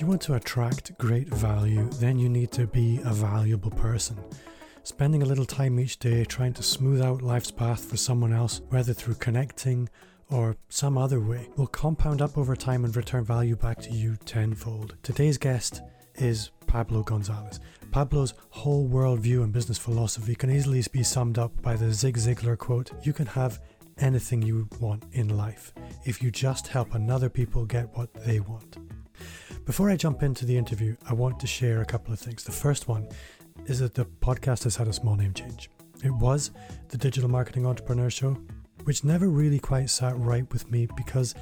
If you want to attract great value, then you need to be a valuable person. Spending a little time each day trying to smooth out life's path for someone else, whether through connecting or some other way, will compound up over time and return value back to you tenfold. Today's guest is Pablo Gonzalez. Pablo's whole worldview and business philosophy can easily be summed up by the Zig Ziglar quote You can have anything you want in life if you just help another people get what they want. Before I jump into the interview, I want to share a couple of things. The first one is that the podcast has had a small name change. It was the Digital Marketing Entrepreneur Show, which never really quite sat right with me because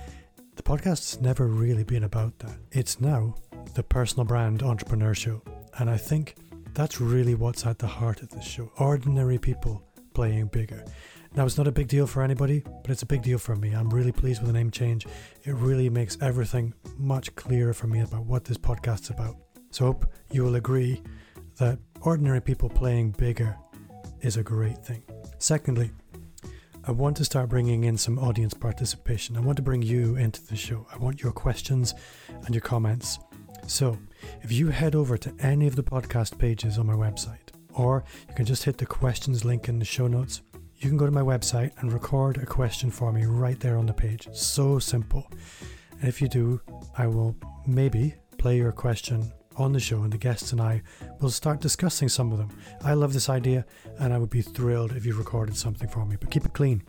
the podcast has never really been about that. It's now the Personal Brand Entrepreneur Show, and I think that's really what's at the heart of this show ordinary people playing bigger. Now, it's not a big deal for anybody, but it's a big deal for me. I'm really pleased with the name change. It really makes everything much clearer for me about what this podcast's about. So, I hope you will agree that ordinary people playing bigger is a great thing. Secondly, I want to start bringing in some audience participation. I want to bring you into the show. I want your questions and your comments. So, if you head over to any of the podcast pages on my website, or you can just hit the questions link in the show notes, you can go to my website and record a question for me right there on the page. So simple. And if you do, I will maybe play your question on the show, and the guests and I will start discussing some of them. I love this idea, and I would be thrilled if you recorded something for me, but keep it clean.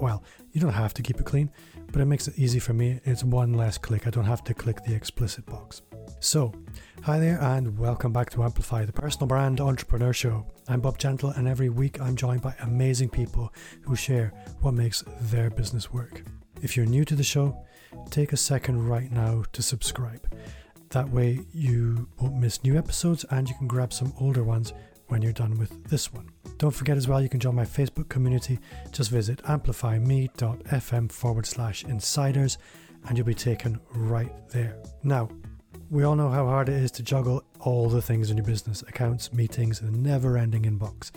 Well, you don't have to keep it clean, but it makes it easy for me. It's one less click. I don't have to click the explicit box. So, hi there, and welcome back to Amplify, the personal brand entrepreneur show. I'm Bob Gentle, and every week I'm joined by amazing people who share what makes their business work. If you're new to the show, take a second right now to subscribe. That way, you won't miss new episodes and you can grab some older ones when you're done with this one. Don't forget as well, you can join my Facebook community. Just visit amplifyme.fm forward slash insiders and you'll be taken right there. Now, we all know how hard it is to juggle all the things in your business accounts, meetings, and never ending inbox.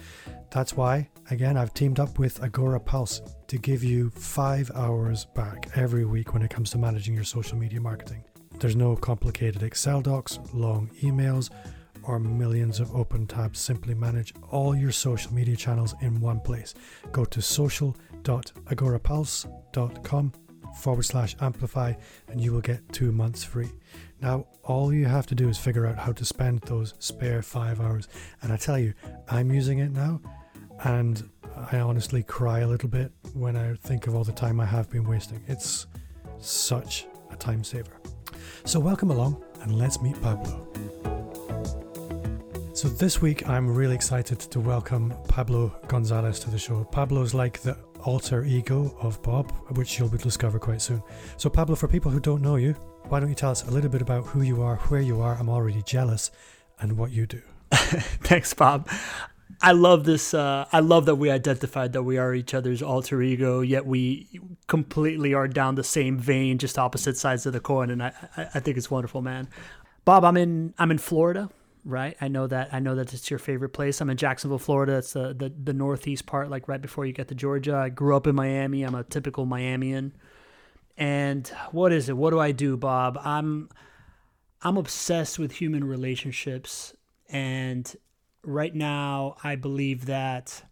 That's why, again, I've teamed up with Agorapulse to give you five hours back every week when it comes to managing your social media marketing. There's no complicated Excel docs, long emails, or millions of open tabs. Simply manage all your social media channels in one place. Go to social.agorapulse.com forward slash amplify and you will get two months free. Now, all you have to do is figure out how to spend those spare five hours. And I tell you, I'm using it now and I honestly cry a little bit when I think of all the time I have been wasting. It's such a time saver. So, welcome along and let's meet Pablo. So, this week I'm really excited to welcome Pablo Gonzalez to the show. Pablo's like the alter ego of Bob, which you'll discover quite soon. So, Pablo, for people who don't know you, why don't you tell us a little bit about who you are, where you are? I'm already jealous, and what you do. Thanks, Bob. I love this. Uh, I love that we identified that we are each other's alter ego, yet we completely are down the same vein, just opposite sides of the coin. And I, I think it's wonderful, man. Bob, I'm in, I'm in Florida, right? I know that. I know that it's your favorite place. I'm in Jacksonville, Florida. It's the, the the northeast part, like right before you get to Georgia. I grew up in Miami. I'm a typical Miamian. And what is it? What do I do, Bob? I'm I'm obsessed with human relationships and right now, I believe that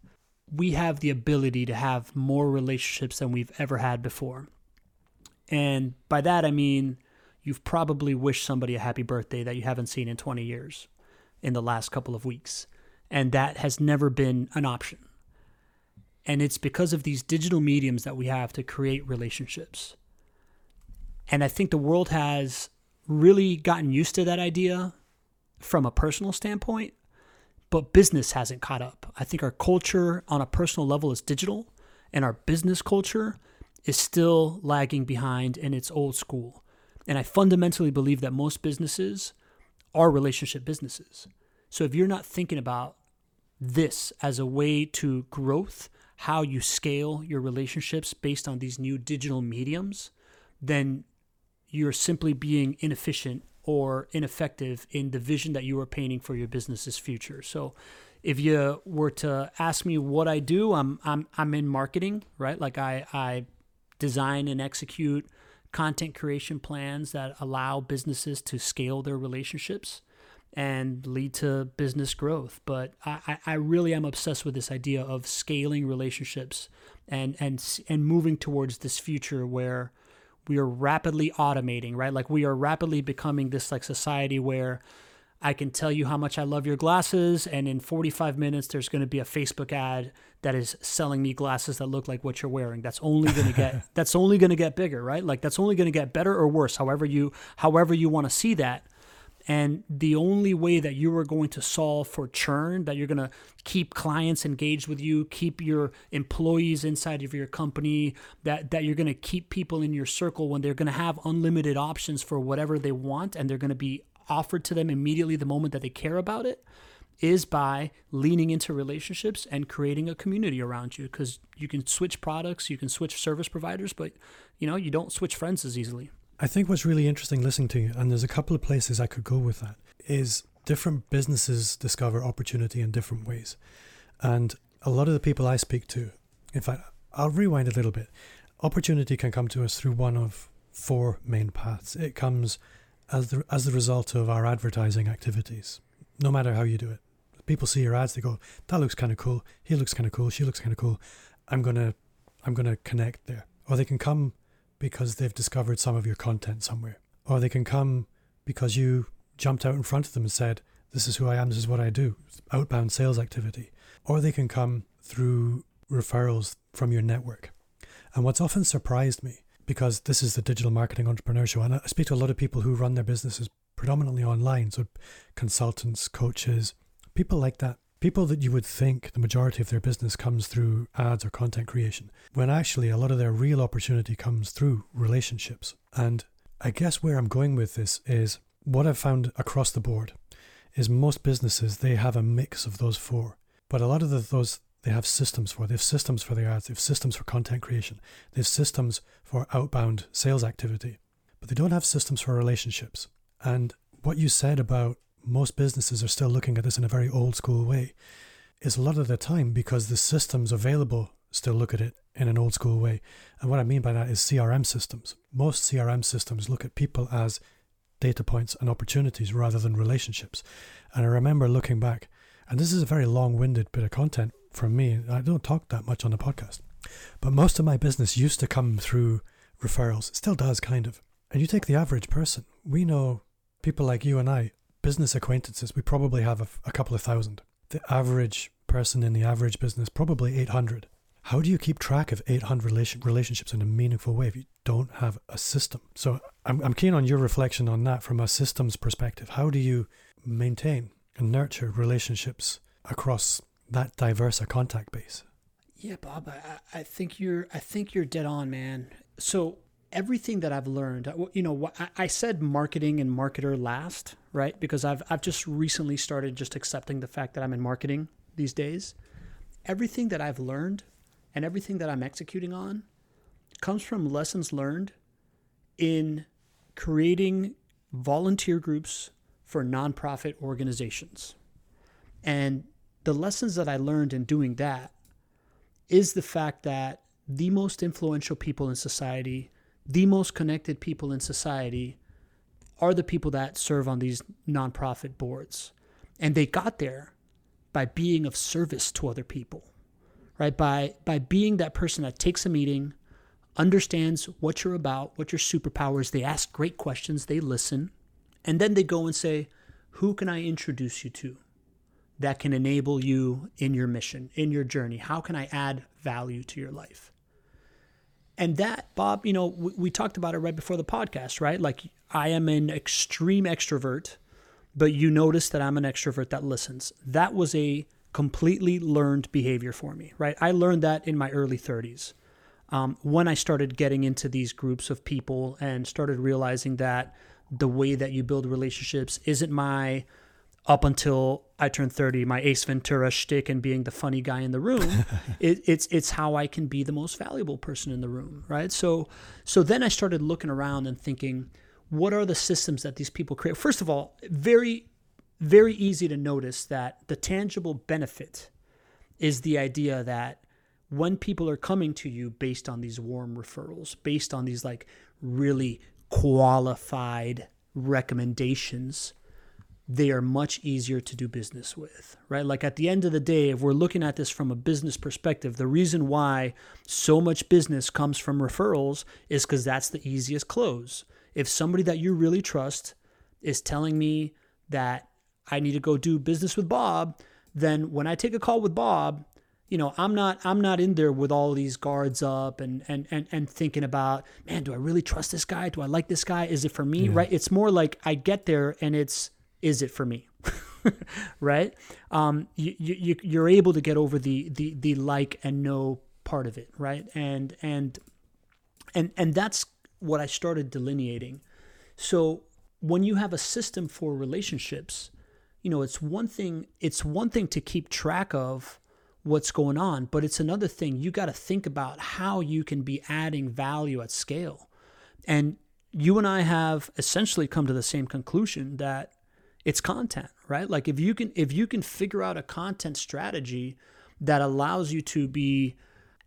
we have the ability to have more relationships than we've ever had before. And by that, I mean you've probably wished somebody a happy birthday that you haven't seen in 20 years in the last couple of weeks. And that has never been an option. And it's because of these digital mediums that we have to create relationships. And I think the world has really gotten used to that idea from a personal standpoint but business hasn't caught up. I think our culture on a personal level is digital, and our business culture is still lagging behind in its old school. And I fundamentally believe that most businesses are relationship businesses. So if you're not thinking about this as a way to growth, how you scale your relationships based on these new digital mediums, then you're simply being inefficient or ineffective in the vision that you are painting for your business's future. So if you were to ask me what I do, I'm I'm I'm in marketing, right? Like I I design and execute content creation plans that allow businesses to scale their relationships and lead to business growth. But I, I really am obsessed with this idea of scaling relationships and and and moving towards this future where we are rapidly automating, right? Like we are rapidly becoming this like society where I can tell you how much I love your glasses, and in 45 minutes, there's going to be a Facebook ad that is selling me glasses that look like what you're wearing. That's only going to get that's only going to get bigger, right? Like that's only going to get better or worse, however you however you want to see that. And the only way that you are going to solve for churn, that you're going to keep clients engaged with you, keep your employees inside of your company, that, that you're going to keep people in your circle when they're going to have unlimited options for whatever they want and they're going to be offered to them immediately the moment that they care about it, is by leaning into relationships and creating a community around you because you can switch products, you can switch service providers, but you know, you don't switch friends as easily. I think what's really interesting listening to you, and there's a couple of places I could go with that, is different businesses discover opportunity in different ways. And a lot of the people I speak to, in fact, I'll rewind a little bit. Opportunity can come to us through one of four main paths. It comes as the, as the result of our advertising activities, no matter how you do it. People see your ads, they go, that looks kind of cool. He looks kind of cool. She looks kind of cool. I'm going to I'm going to connect there. Or they can come because they've discovered some of your content somewhere. Or they can come because you jumped out in front of them and said, This is who I am, this is what I do. Outbound sales activity. Or they can come through referrals from your network. And what's often surprised me, because this is the digital marketing entrepreneur show, and I speak to a lot of people who run their businesses predominantly online, so consultants, coaches, people like that. People that you would think the majority of their business comes through ads or content creation, when actually a lot of their real opportunity comes through relationships. And I guess where I'm going with this is what I've found across the board is most businesses they have a mix of those four, but a lot of the, those they have systems for. They have systems for their ads. They have systems for content creation. They have systems for outbound sales activity, but they don't have systems for relationships. And what you said about most businesses are still looking at this in a very old school way is a lot of the time because the systems available still look at it in an old school way. And what I mean by that is CRM systems. Most CRM systems look at people as data points and opportunities rather than relationships. And I remember looking back, and this is a very long winded bit of content from me. I don't talk that much on the podcast, but most of my business used to come through referrals. It still does, kind of. And you take the average person, we know people like you and I business acquaintances, we probably have a, a couple of thousand. The average person in the average business, probably 800. How do you keep track of 800 relation, relationships in a meaningful way if you don't have a system? So I'm, I'm keen on your reflection on that from a systems perspective. How do you maintain and nurture relationships across that diverse a contact base? Yeah, Bob, I, I think you're I think you're dead on, man. So everything that I've learned, you know, I said marketing and marketer last, right? Because I've I've just recently started just accepting the fact that I'm in marketing these days. Everything that I've learned and everything that I'm executing on comes from lessons learned in creating volunteer groups for nonprofit organizations. And the lessons that I learned in doing that is the fact that the most influential people in society the most connected people in society are the people that serve on these nonprofit boards. And they got there by being of service to other people, right? By, by being that person that takes a meeting, understands what you're about, what your superpowers, they ask great questions, they listen, and then they go and say, Who can I introduce you to that can enable you in your mission, in your journey? How can I add value to your life? And that, Bob, you know, we, we, talked about it right before the podcast, right? Like, I am an extreme extrovert, but you notice that I'm an extrovert that listens. That was a completely learned behavior for me, right? I learned that in my early 30s um, when I started getting into these groups of people and started realizing that the way that you build relationships isn't my up until I turned 30, my Ace Ventura shtick and being the funny guy in the room, it, it's it's how I can be the most valuable person in the room, right? So so then I started looking around and thinking, what are the systems that these people create? First of all, very very easy to notice that the tangible benefit is the idea that when people are coming to you based on these warm referrals, based on these like really qualified recommendations, they are much easier to do business with, right? Like at the end of the day, if we're looking at this from a business perspective, the reason why so much business comes from referrals is because that's the easiest close. If somebody that you really trust is telling me that I need to go do business with Bob, then when I take a call with Bob, you know, I'm not I'm not in there with all these guards up and and and, and thinking about, man, do I really trust this guy? Do I like this guy? Is it for me? Yeah. Right? It's more like I get there and it's is it for me? right? Um, you, you you're able to get over the the the like and no part of it, right? And and and and that's what I started delineating. So when you have a system for relationships, you know, it's one thing it's one thing to keep track of what's going on, but it's another thing you got to think about how you can be adding value at scale. And you and I have essentially come to the same conclusion that it's content, right? Like if you can if you can figure out a content strategy that allows you to be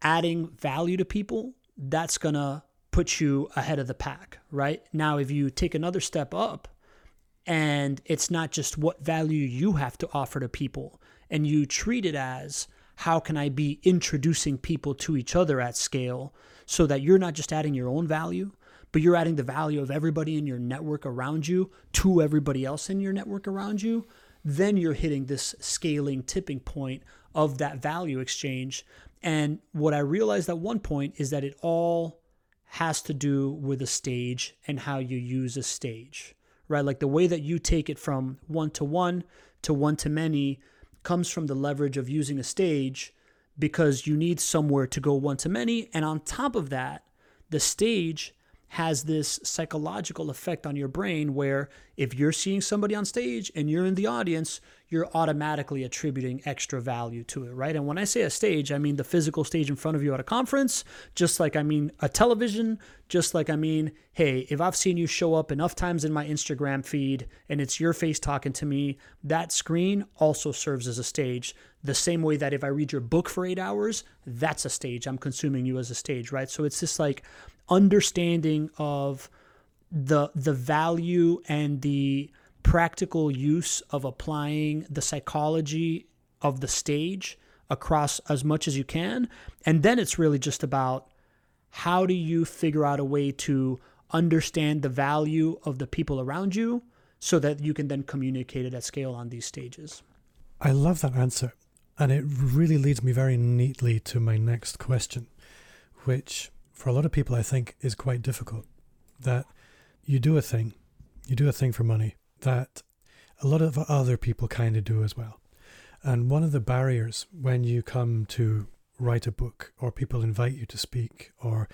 adding value to people, that's going to put you ahead of the pack, right? Now if you take another step up and it's not just what value you have to offer to people and you treat it as how can I be introducing people to each other at scale so that you're not just adding your own value, but you're adding the value of everybody in your network around you to everybody else in your network around you, then you're hitting this scaling tipping point of that value exchange. And what I realized at one point is that it all has to do with a stage and how you use a stage, right? Like the way that you take it from one to one to one to many comes from the leverage of using a stage because you need somewhere to go one to many. And on top of that, the stage has this psychological effect on your brain where if you're seeing somebody on stage and you're in the audience, you're automatically attributing extra value to it, right? And when I say a stage, I mean the physical stage in front of you at a conference, just like I mean a television, just like I mean, hey, if I've seen you show up enough times in my Instagram feed and it's your face talking to me, that screen also serves as a stage. The same way that if I read your book for eight hours, that's a stage. I'm consuming you as a stage, right? So it's just like understanding of the the value and the practical use of applying the psychology of the stage across as much as you can. And then it's really just about how do you figure out a way to understand the value of the people around you so that you can then communicate it at scale on these stages. I love that answer and it really leads me very neatly to my next question which for a lot of people, I think, is quite difficult. That you do a thing, you do a thing for money that a lot of other people kind of do as well. And one of the barriers when you come to write a book or people invite you to speak or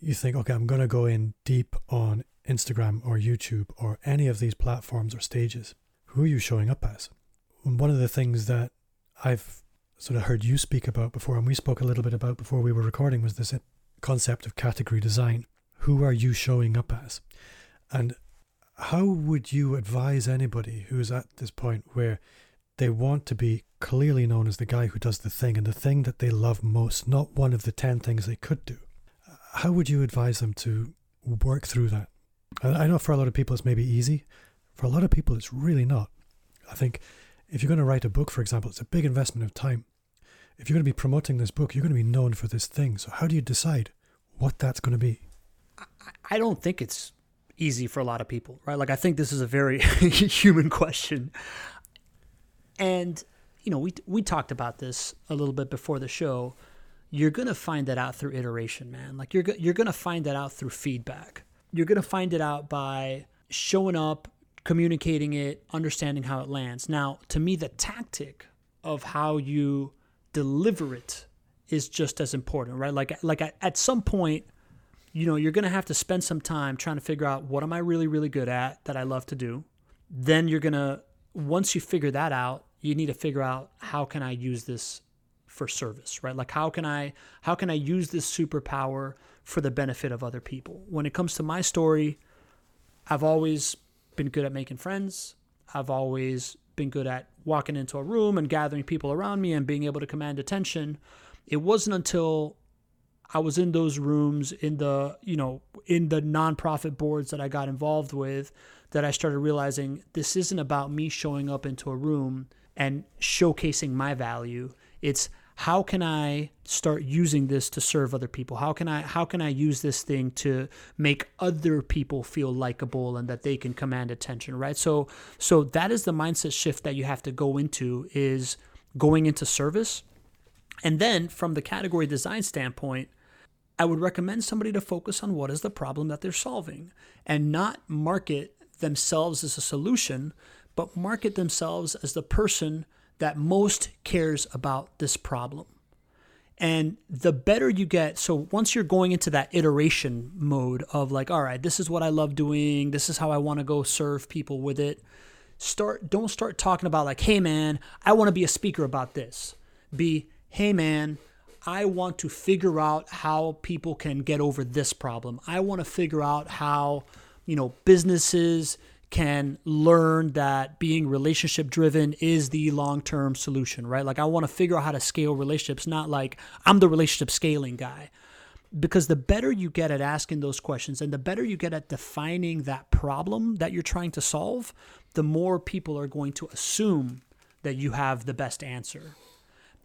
you think, okay, I'm going to go in deep on Instagram or YouTube or any of these platforms or stages, who are you showing up as? One of the things that I've sort of heard you speak about before, and we spoke a little bit about before we were recording, was this concept of category design. Who are you showing up as? And how would you advise anybody who's at this point where they want to be clearly known as the guy who does the thing and the thing that they love most, not one of the 10 things they could do? How would you advise them to work through that? I know for a lot of people it's maybe easy. For a lot of people, it's really not. I think if you're going to write a book, for example, it's a big investment of time if you're going to be promoting this book, you're going to be known for this thing. So how do you decide what that's going to be? I don't think it's easy for a lot of people, right? Like I think this is a very human question. And you know, we we talked about this a little bit before the show. You're going to find that out through iteration, man. Like you're you're going to find that out through feedback. You're going to find it out by showing up, communicating it, understanding how it lands. Now, to me the tactic of how you deliver it is just as important, right? Like like at some point, you know, you're going to have to spend some time trying to figure out what am I really really good at that I love to do. Then you're going to once you figure that out, you need to figure out how can I use this for service, right? Like how can I how can I use this superpower for the benefit of other people? When it comes to my story, I've always been good at making friends. I've always been good at walking into a room and gathering people around me and being able to command attention. it wasn't until I was in those rooms in the, you know, in the nonprofit boards that I got involved with that I started realizing this isn't about me showing up into a room and showcasing my value. It's how can I start using this to serve other people? How can I how can I use this thing to make other people feel likable and that they can command attention, right? So so that is the mindset shift that you have to go into is going into service. And then from the category design standpoint, I would recommend somebody to focus on what is the problem that they're solving and not market themselves as a solution, but market themselves as the person that most cares about this problem. And the better you get, so once you're going into that iteration mode of like, all right, this is what I love doing, this is how I want to go serve people with it. Start don't start talking about like, hey man, I want to be a speaker about this. Be, hey man, I want to figure out how people can get over this problem. I want to figure out how, you know, businesses can learn that being relationship driven is the long term solution, right? Like, I want to figure out how to scale relationships, not like I'm the relationship scaling guy. Because the better you get at asking those questions and the better you get at defining that problem that you're trying to solve, the more people are going to assume that you have the best answer.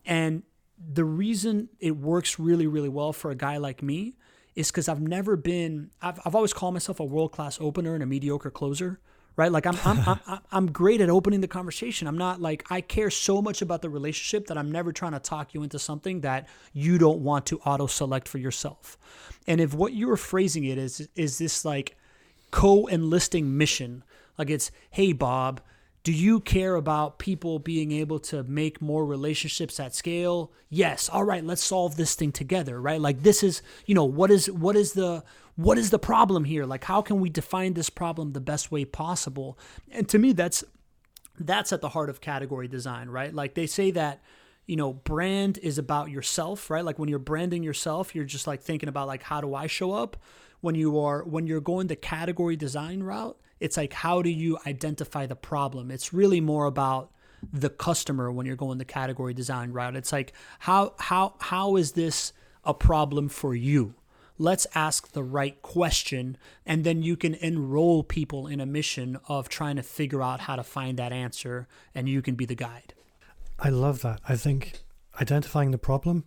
And the reason it works really, really well for a guy like me is because I've never been, I've, I've always called myself a world class opener and a mediocre closer right? Like I'm, I'm, I'm, I'm great at opening the conversation. I'm not like, I care so much about the relationship that I'm never trying to talk you into something that you don't want to auto select for yourself. And if what you're phrasing it is, is this like co enlisting mission, like it's, hey, Bob, do you care about people being able to make more relationships at scale? Yes. All right, let's solve this thing together, right? Like this is, you know, what is what is the what is the problem here? Like how can we define this problem the best way possible? And to me that's that's at the heart of category design, right? Like they say that you know, brand is about yourself, right? Like when you're branding yourself, you're just like thinking about like how do I show up? When you are when you're going the category design route, it's like how do you identify the problem? It's really more about the customer when you're going the category design route. It's like how how how is this a problem for you? Let's ask the right question and then you can enroll people in a mission of trying to figure out how to find that answer and you can be the guide. I love that. I think identifying the problem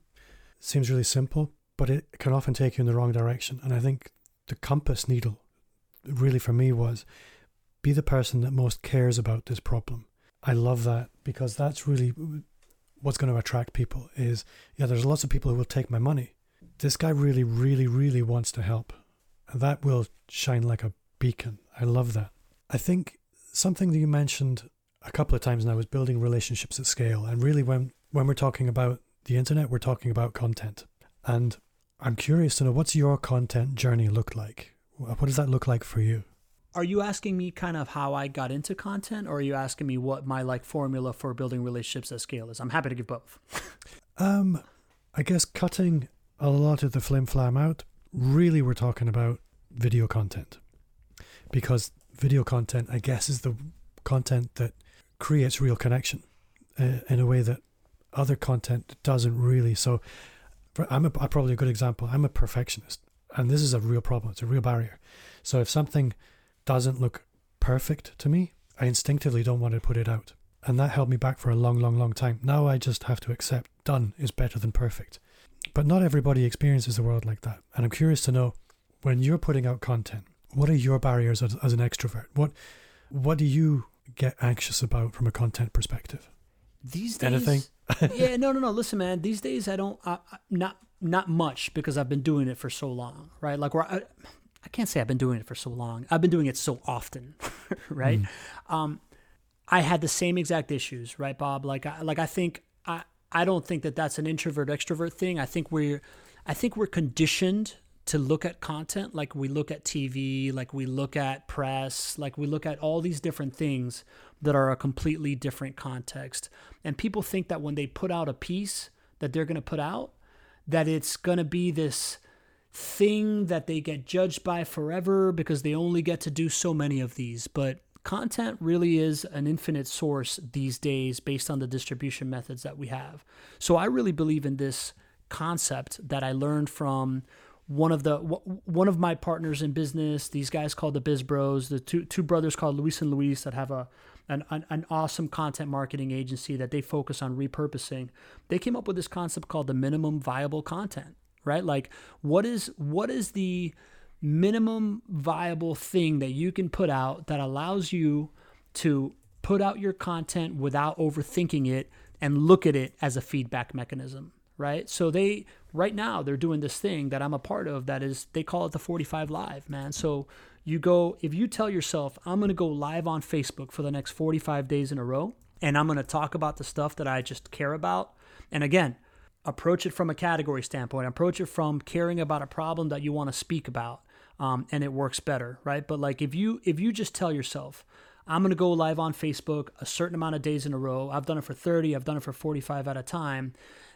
seems really simple, but it can often take you in the wrong direction. And I think the compass needle really for me was be the person that most cares about this problem. I love that because that's really what's going to attract people is yeah there's lots of people who will take my money. This guy really really really wants to help. And that will shine like a beacon. I love that. I think something that you mentioned a couple of times now is building relationships at scale and really when when we're talking about the internet we're talking about content. And I'm curious to know what's your content journey look like? What does that look like for you? Are you asking me kind of how I got into content, or are you asking me what my like formula for building relationships at scale is? I'm happy to give both. um, I guess cutting a lot of the flim flam out. Really, we're talking about video content because video content, I guess, is the content that creates real connection uh, in a way that other content doesn't really. So, I'm a, probably a good example. I'm a perfectionist and this is a real problem. It's a real barrier. So if something doesn't look perfect to me, I instinctively don't want to put it out. And that held me back for a long, long, long time. Now I just have to accept done is better than perfect. But not everybody experiences the world like that. And I'm curious to know when you're putting out content, what are your barriers as, as an extrovert? What what do you get anxious about from a content perspective? These days, anything? yeah, no, no, no. Listen, man. These days, I don't. I, I, not not much because I've been doing it for so long, right? Like, where I, I can't say I've been doing it for so long. I've been doing it so often, right? Mm. Um, I had the same exact issues, right, Bob? Like, I, like I think I, I don't think that that's an introvert extrovert thing. I think we're, I think we're conditioned to look at content like we look at TV, like we look at press, like we look at all these different things that are a completely different context. And people think that when they put out a piece that they're going to put out, that it's going to be this thing that they get judged by forever because they only get to do so many of these. But content really is an infinite source these days based on the distribution methods that we have. So I really believe in this concept that I learned from one of the one of my partners in business. These guys called the Biz Bros, the two two brothers called Luis and Luis that have a an, an, an awesome content marketing agency that they focus on repurposing. They came up with this concept called the minimum viable content, right? Like what is what is the minimum viable thing that you can put out that allows you to put out your content without overthinking it and look at it as a feedback mechanism right so they right now they're doing this thing that i'm a part of that is they call it the 45 live man so you go if you tell yourself i'm going to go live on facebook for the next 45 days in a row and i'm going to talk about the stuff that i just care about and again approach it from a category standpoint approach it from caring about a problem that you want to speak about um, and it works better, right? But like if you if you just tell yourself, I'm gonna go live on Facebook a certain amount of days in a row. I've done it for 30. I've done it for 45 at a time.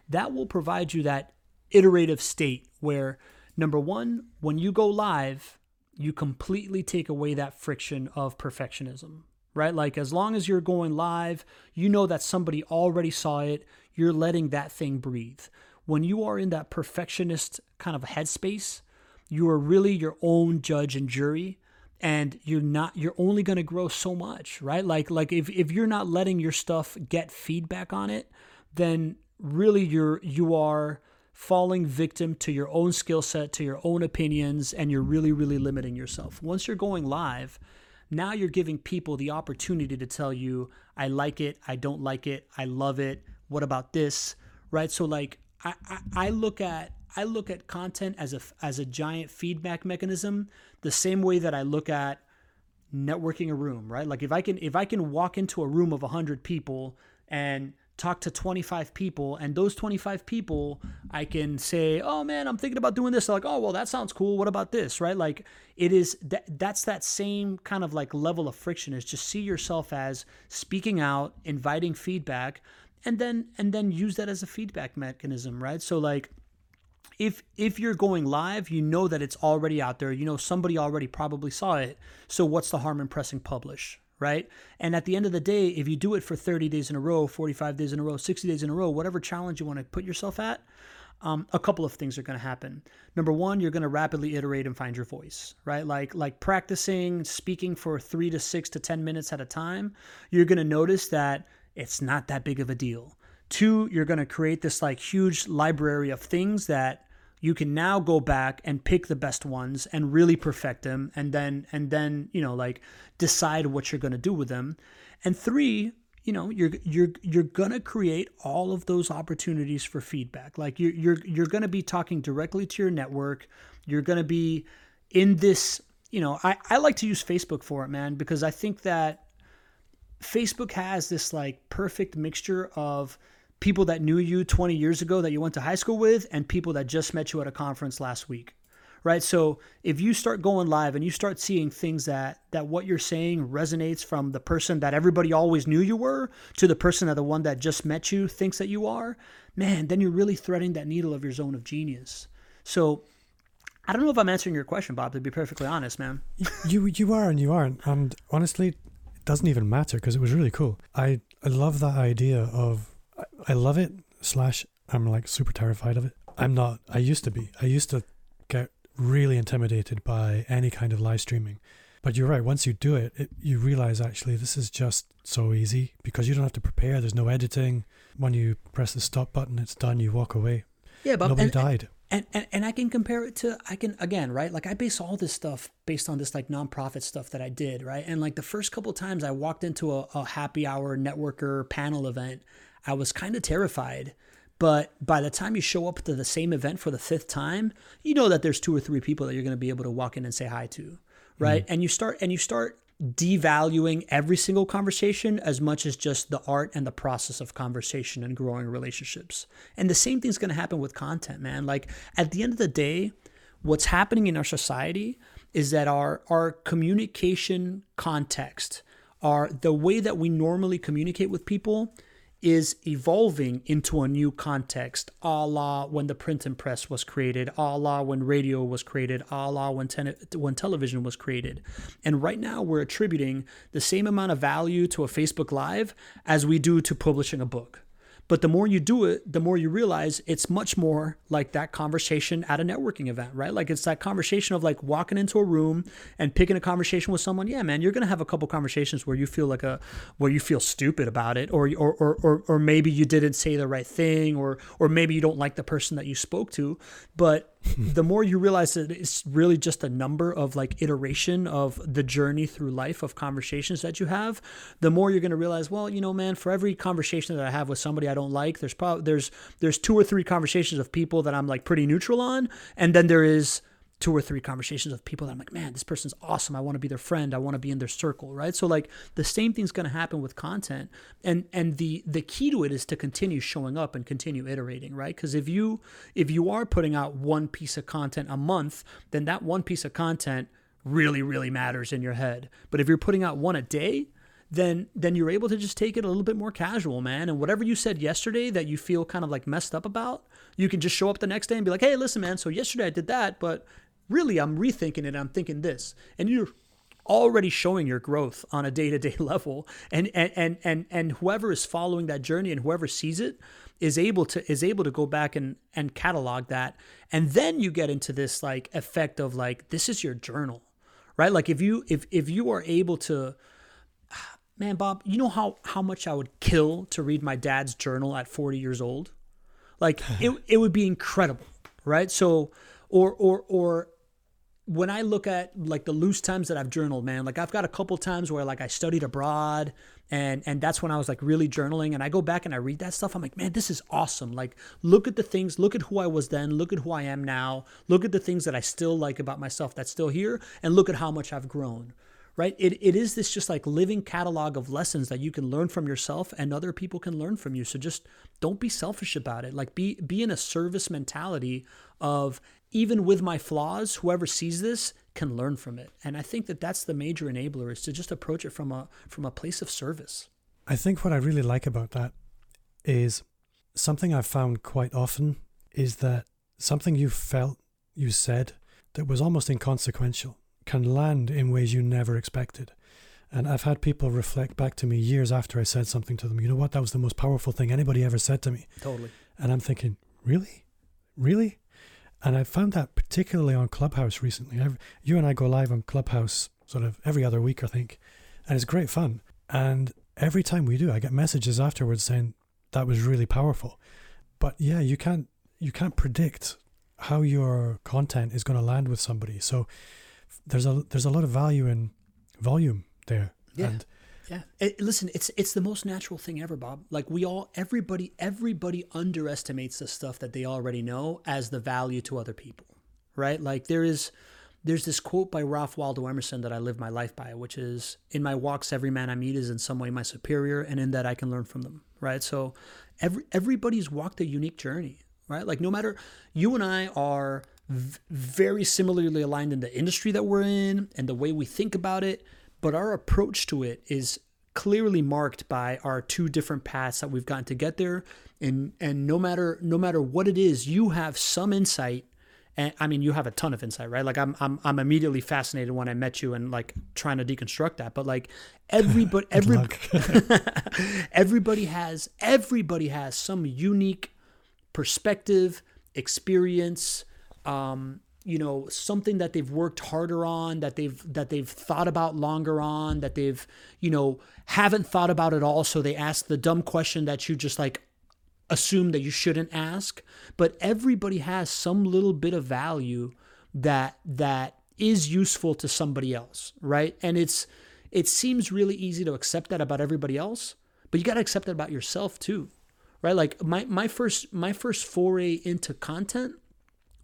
That will provide you that iterative state where number one, when you go live, you completely take away that friction of perfectionism, right? Like as long as you're going live, you know that somebody already saw it. You're letting that thing breathe. When you are in that perfectionist kind of headspace, you are really your own judge and jury and you're not you're only going to grow so much right like like if, if you're not letting your stuff get feedback on it then really you're you are falling victim to your own skill set to your own opinions and you're really really limiting yourself. Once you're going live now you're giving people the opportunity to tell you i like it i don't like it i love it what about this? Right? So like i i, I look at I look at content as a as a giant feedback mechanism, the same way that I look at networking a room, right? Like if I can if I can walk into a room of 100 people and talk to 25 people and those 25 people I can say, "Oh man, I'm thinking about doing this." They're like, "Oh, well, that sounds cool. What about this?" right? Like it is that that's that same kind of like level of friction is just see yourself as speaking out, inviting feedback, and then and then use that as a feedback mechanism, right? So like if if you're going live, you know that it's already out there. You know somebody already probably saw it. So what's the harm in pressing publish, right? And at the end of the day, if you do it for 30 days in a row, 45 days in a row, 60 days in a row, whatever challenge you want to put yourself at, um, a couple of things are going to happen. Number one, you're going to rapidly iterate and find your voice, right? Like like practicing speaking for three to six to ten minutes at a time. You're going to notice that it's not that big of a deal. Two, you're going to create this like huge library of things that you can now go back and pick the best ones and really perfect them and then and then, you know, like decide what you're going to do with them. And three, you know, you're you're you're going to create all of those opportunities for feedback. Like you're you're you're going to be talking directly to your network. You're going to be in this, you know, I I like to use Facebook for it, man, because I think that Facebook has this like perfect mixture of people that knew you 20 years ago that you went to high school with and people that just met you at a conference last week right so if you start going live and you start seeing things that that what you're saying resonates from the person that everybody always knew you were to the person that the one that just met you thinks that you are man then you're really threading that needle of your zone of genius so I don't know if I'm answering your question, Bob. To be perfectly honest, man. you you are and you aren't, and honestly, it doesn't even matter because it was really cool. I I love that idea of I love it. Slash, I'm like super terrified of it. I'm not. I used to be. I used to get really intimidated by any kind of live streaming. But you're right. Once you do it, it, you realize actually this is just so easy because you don't have to prepare. There's no editing. When you press the stop button, it's done. You walk away. Yeah, but nobody and, died. And, and and I can compare it to I can again right like I base all this stuff based on this like nonprofit stuff that I did right and like the first couple times I walked into a, a happy hour networker panel event I was kind of terrified. But by the time you show up to the same event for the fifth time, you know that there's two or three people that you're going to be able to walk in and say hi to, right? Mm-hmm. And you start and you start devaluing every single conversation as much as just the art and the process of conversation and growing relationships. And the same thing's going to happen with content, man. Like at the end of the day, what's happening in our society is that our our communication context, our the way that we normally communicate with people is evolving into a new context, a la when the printing press was created, a la when radio was created, a la when, when television was created. And right now, we're attributing the same amount of value to a Facebook Live as we do to publishing a book. But the more you do it, the more you realize it's much more like that conversation at a networking event, right? Like it's that conversation of like walking into a room and picking a conversation with someone. Yeah, man, you're gonna have a couple conversations where you feel like a where you feel stupid about it, or or or or, or maybe you didn't say the right thing, or or maybe you don't like the person that you spoke to. But the more you realize that it's really just a number of like iteration of the journey through life of conversations that you have, the more you're going to realize, well, you know, man, for every conversation that I have with somebody I don't like, there's probably there's there's two or three conversations of people that I'm like pretty neutral on, and then there is two or three conversations with people that I'm like, man, this person's awesome. I want to be their friend. I want to be in their circle, right? So like the same thing's going to happen with content, and and the the key to it is to continue showing up and continue iterating, right? Because if you if you are putting out one piece of content a month, then that one piece of content really really matters in your head. But if you're putting out one a day, then then you're able to just take it a little bit more casual, man. And whatever you said yesterday that you feel kind of like messed up about, you can just show up the next day and be like, "Hey, listen, man. So yesterday I did that, but really I'm rethinking it. I'm thinking this, and you're already showing your growth on a day-to-day level and and and and, and whoever is following that journey and whoever sees it is able to is able to go back and and catalog that and then you get into this like effect of like this is your journal right like if you if if you are able to man bob you know how how much i would kill to read my dad's journal at 40 years old like it, it would be incredible right so or or or when I look at like the loose times that I've journaled, man, like I've got a couple times where like I studied abroad and and that's when I was like really journaling and I go back and I read that stuff. I'm like, man, this is awesome. Like look at the things, look at who I was then, look at who I am now, look at the things that I still like about myself that's still here, and look at how much I've grown. Right? It, it is this just like living catalog of lessons that you can learn from yourself and other people can learn from you. So just don't be selfish about it. Like be be in a service mentality of even with my flaws, whoever sees this can learn from it. And I think that that's the major enabler is to just approach it from a from a place of service. I think what I really like about that is something I've found quite often is that something you felt you said that was almost inconsequential can land in ways you never expected. And I've had people reflect back to me years after I said something to them, you know what, that was the most powerful thing anybody ever said to me. Totally. And I'm thinking, really? Really? And I found that particularly on Clubhouse recently. I've, you and I go live on Clubhouse sort of every other week, I think, and it's great fun. And every time we do, I get messages afterwards saying that was really powerful. But yeah, you can't you can't predict how your content is going to land with somebody. So there's a there's a lot of value in volume there. Yeah. And yeah. It, listen, it's it's the most natural thing ever, Bob. Like we all everybody everybody underestimates the stuff that they already know as the value to other people. Right? Like there is there's this quote by Ralph Waldo Emerson that I live my life by, which is in my walks every man I meet is in some way my superior and in that I can learn from them. Right? So every everybody's walked a unique journey, right? Like no matter you and I are v- very similarly aligned in the industry that we're in and the way we think about it but our approach to it is clearly marked by our two different paths that we've gotten to get there. And and no matter no matter what it is you have some insight. And I mean you have a ton of insight right? Like I'm I'm I'm immediately fascinated when I met you and like trying to deconstruct that. But like everybody every everybody has everybody has some unique perspective experience um you know something that they've worked harder on that they've that they've thought about longer on that they've you know haven't thought about at all. So they ask the dumb question that you just like assume that you shouldn't ask. But everybody has some little bit of value that that is useful to somebody else right? And it's it seems really easy to accept that about everybody else but you got to accept that about yourself too right? Like my my first my first foray into content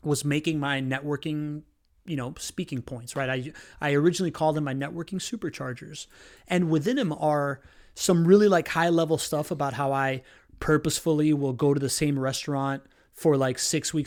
was making my networking you know speaking points right? I i originally called them my networking superchargers. And within them are some really like high level stuff about how i purposefully will go to the same restaurant for like 6 weeks